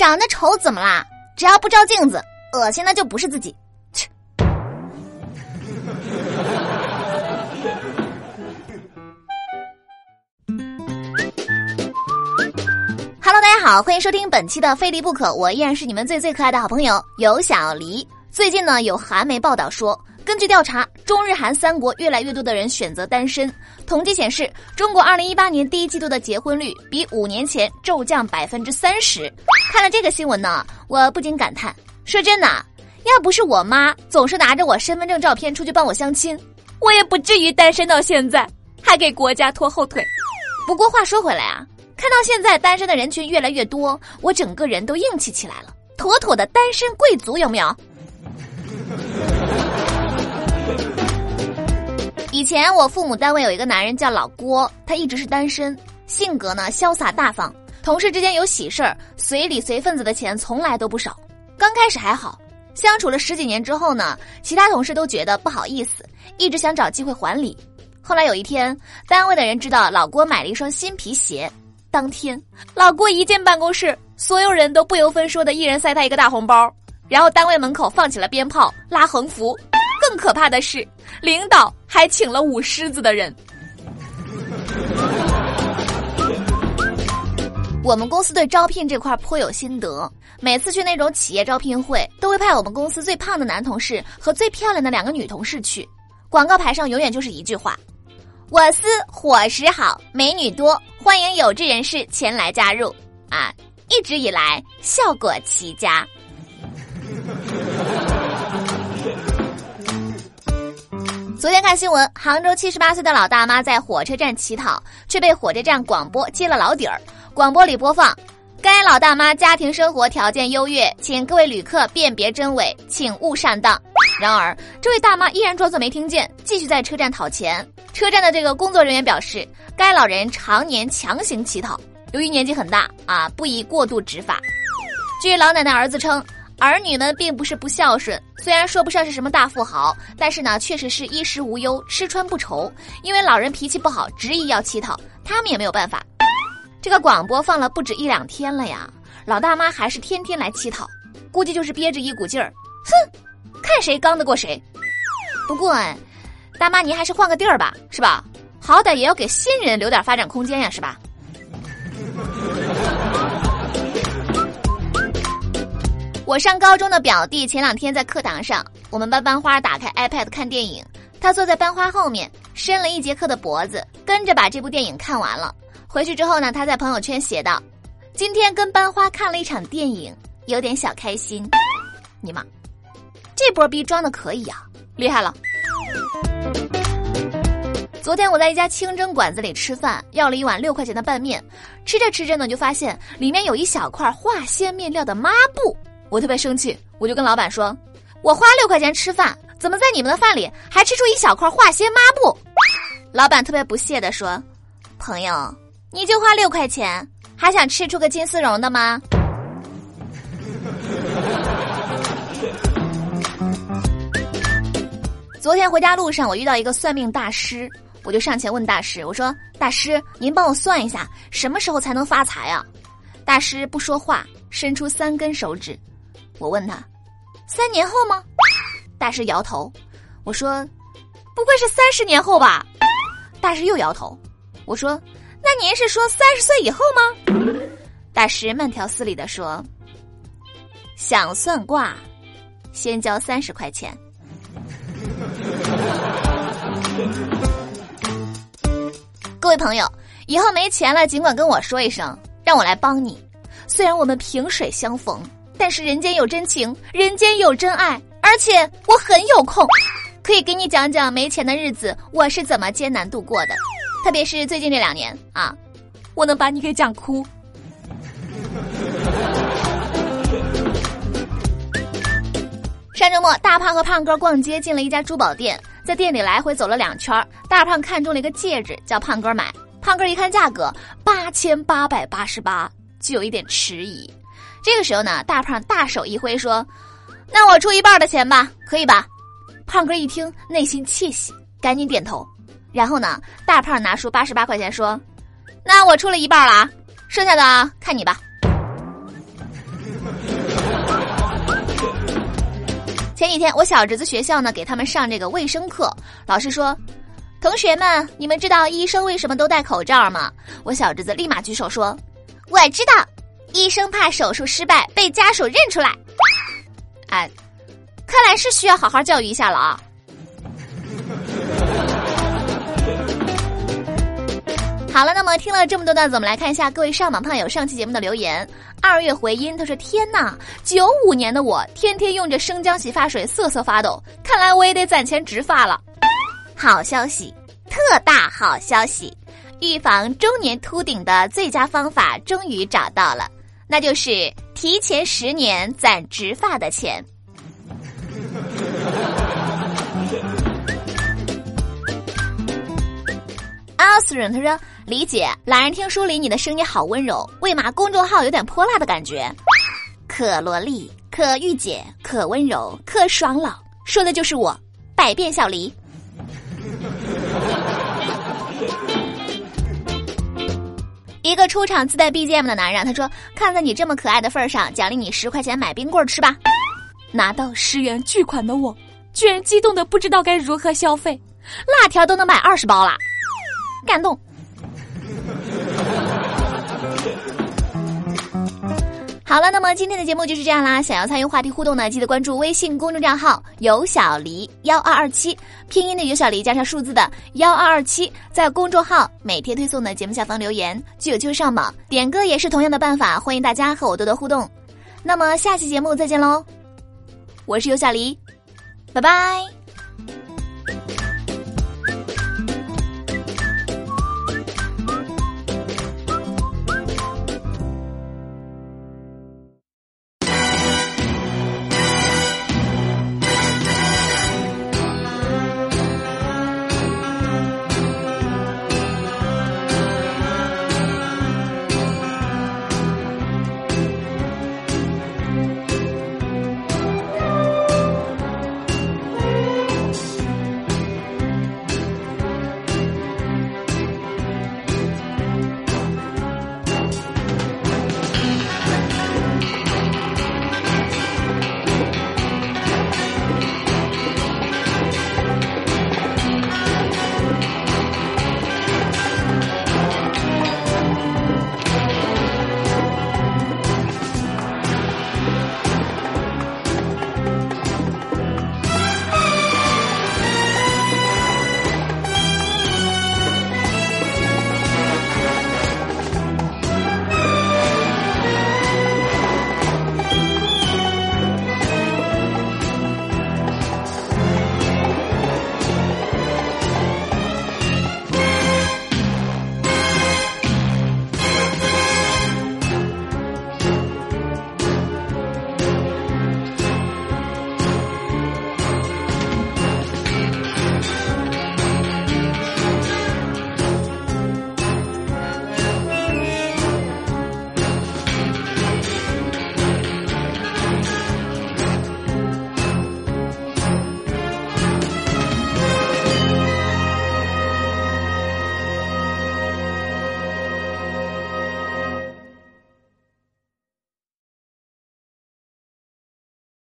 长得丑怎么啦？只要不照镜子，恶心的就不是自己。切。大家好，欢迎收听本期的《非离不可》，我依然是你们最最可爱的好朋友有小黎。最近呢，有韩媒报道说，根据调查，中日韩三国越来越多的人选择单身。统计显示，中国2018年第一季度的结婚率比五年前骤降百分之三十。看了这个新闻呢，我不禁感叹：说真的，要不是我妈总是拿着我身份证照片出去帮我相亲，我也不至于单身到现在，还给国家拖后腿。不过话说回来啊。看到现在单身的人群越来越多，我整个人都硬气起来了，妥妥的单身贵族有没有？以前我父母单位有一个男人叫老郭，他一直是单身，性格呢潇洒大方，同事之间有喜事儿随礼随份子的钱从来都不少。刚开始还好，相处了十几年之后呢，其他同事都觉得不好意思，一直想找机会还礼。后来有一天，单位的人知道老郭买了一双新皮鞋。当天，老郭一进办公室，所有人都不由分说的一人塞他一个大红包，然后单位门口放起了鞭炮，拉横幅。更可怕的是，领导还请了舞狮子的人。我们公司对招聘这块颇有心得，每次去那种企业招聘会，都会派我们公司最胖的男同事和最漂亮的两个女同事去。广告牌上永远就是一句话。我司伙食好，美女多，欢迎有志人士前来加入。啊，一直以来效果奇佳。昨天看新闻，杭州七十八岁的老大妈在火车站乞讨，却被火车站广播揭了老底儿。广播里播放：该老大妈家庭生活条件优越，请各位旅客辨别真伪，请勿上当。然而，这位大妈依然装作没听见，继续在车站讨钱。车站的这个工作人员表示，该老人常年强行乞讨，由于年纪很大啊，不宜过度执法。据老奶奶儿子称，儿女们并不是不孝顺，虽然说不上是什么大富豪，但是呢，确实是衣食无忧，吃穿不愁。因为老人脾气不好，执意要乞讨，他们也没有办法。这个广播放了不止一两天了呀，老大妈还是天天来乞讨，估计就是憋着一股劲儿，哼，看谁刚得过谁。不过。大妈，您还是换个地儿吧，是吧？好歹也要给新人留点发展空间呀，是吧？我上高中的表弟前两天在课堂上，我们班班花打开 iPad 看电影，他坐在班花后面，伸了一节课的脖子，跟着把这部电影看完了。回去之后呢，他在朋友圈写道：“今天跟班花看了一场电影，有点小开心。”你妈，这波逼装的可以啊，厉害了！昨天我在一家清真馆子里吃饭，要了一碗六块钱的拌面，吃着吃着呢，就发现里面有一小块化纤面料的抹布，我特别生气，我就跟老板说：“我花六块钱吃饭，怎么在你们的饭里还吃出一小块化纤抹布？”老板特别不屑地说：“朋友，你就花六块钱，还想吃出个金丝绒的吗？” 昨天回家路上，我遇到一个算命大师。我就上前问大师：“我说，大师，您帮我算一下，什么时候才能发财啊？”大师不说话，伸出三根手指。我问他：“三年后吗？”大师摇头。我说：“不会是三十年后吧？”大师又摇头。我说：“那您是说三十岁以后吗？”大师慢条斯理的说：“想算卦，先交三十块钱。”各位朋友，以后没钱了，尽管跟我说一声，让我来帮你。虽然我们萍水相逢，但是人间有真情，人间有真爱，而且我很有空，可以给你讲讲没钱的日子我是怎么艰难度过的。特别是最近这两年啊，我能把你给讲哭。上周末，大胖和胖哥逛街，进了一家珠宝店。在店里来回走了两圈，大胖看中了一个戒指，叫胖哥买。胖哥一看价格八千八百八十八，就有一点迟疑。这个时候呢，大胖大手一挥说：“那我出一半的钱吧，可以吧？”胖哥一听，内心窃喜，赶紧点头。然后呢，大胖拿出八十八块钱说：“那我出了一半了，剩下的看你吧。”前几天，我小侄子学校呢给他们上这个卫生课，老师说：“同学们，你们知道医生为什么都戴口罩吗？”我小侄子立马举手说：“我知道。”医生怕手术失败被家属认出来。”哎，看来是需要好好教育一下了啊。好了，那么听了这么多段子，我们来看一下各位上榜胖友上期节目的留言。二月回音，他说：“天呐，九五年的我天天用着生姜洗发水瑟瑟发抖，看来我也得攒钱植发了。”好消息，特大好消息，预防中年秃顶的最佳方法终于找到了，那就是提前十年攒植发的钱。阿斯人他说。李姐，懒人听书里你的声音好温柔，为嘛公众号有点泼辣的感觉？可萝莉，可御姐，可温柔，可爽朗，说的就是我，百变小黎。一个出场自带 BGM 的男人，他说：“看在你这么可爱的份上，奖励你十块钱买冰棍吃吧。”拿到十元巨款的我，居然激动的不知道该如何消费，辣条都能买二十包了，感动。好了，那么今天的节目就是这样啦。想要参与话题互动呢，记得关注微信公众账号“有小黎幺二二七”，拼音的有小黎加上数字的幺二二七，在公众号每天推送的节目下方留言，就有机会上榜。点歌也是同样的办法，欢迎大家和我多多互动。那么下期节目再见喽，我是有小黎，拜拜。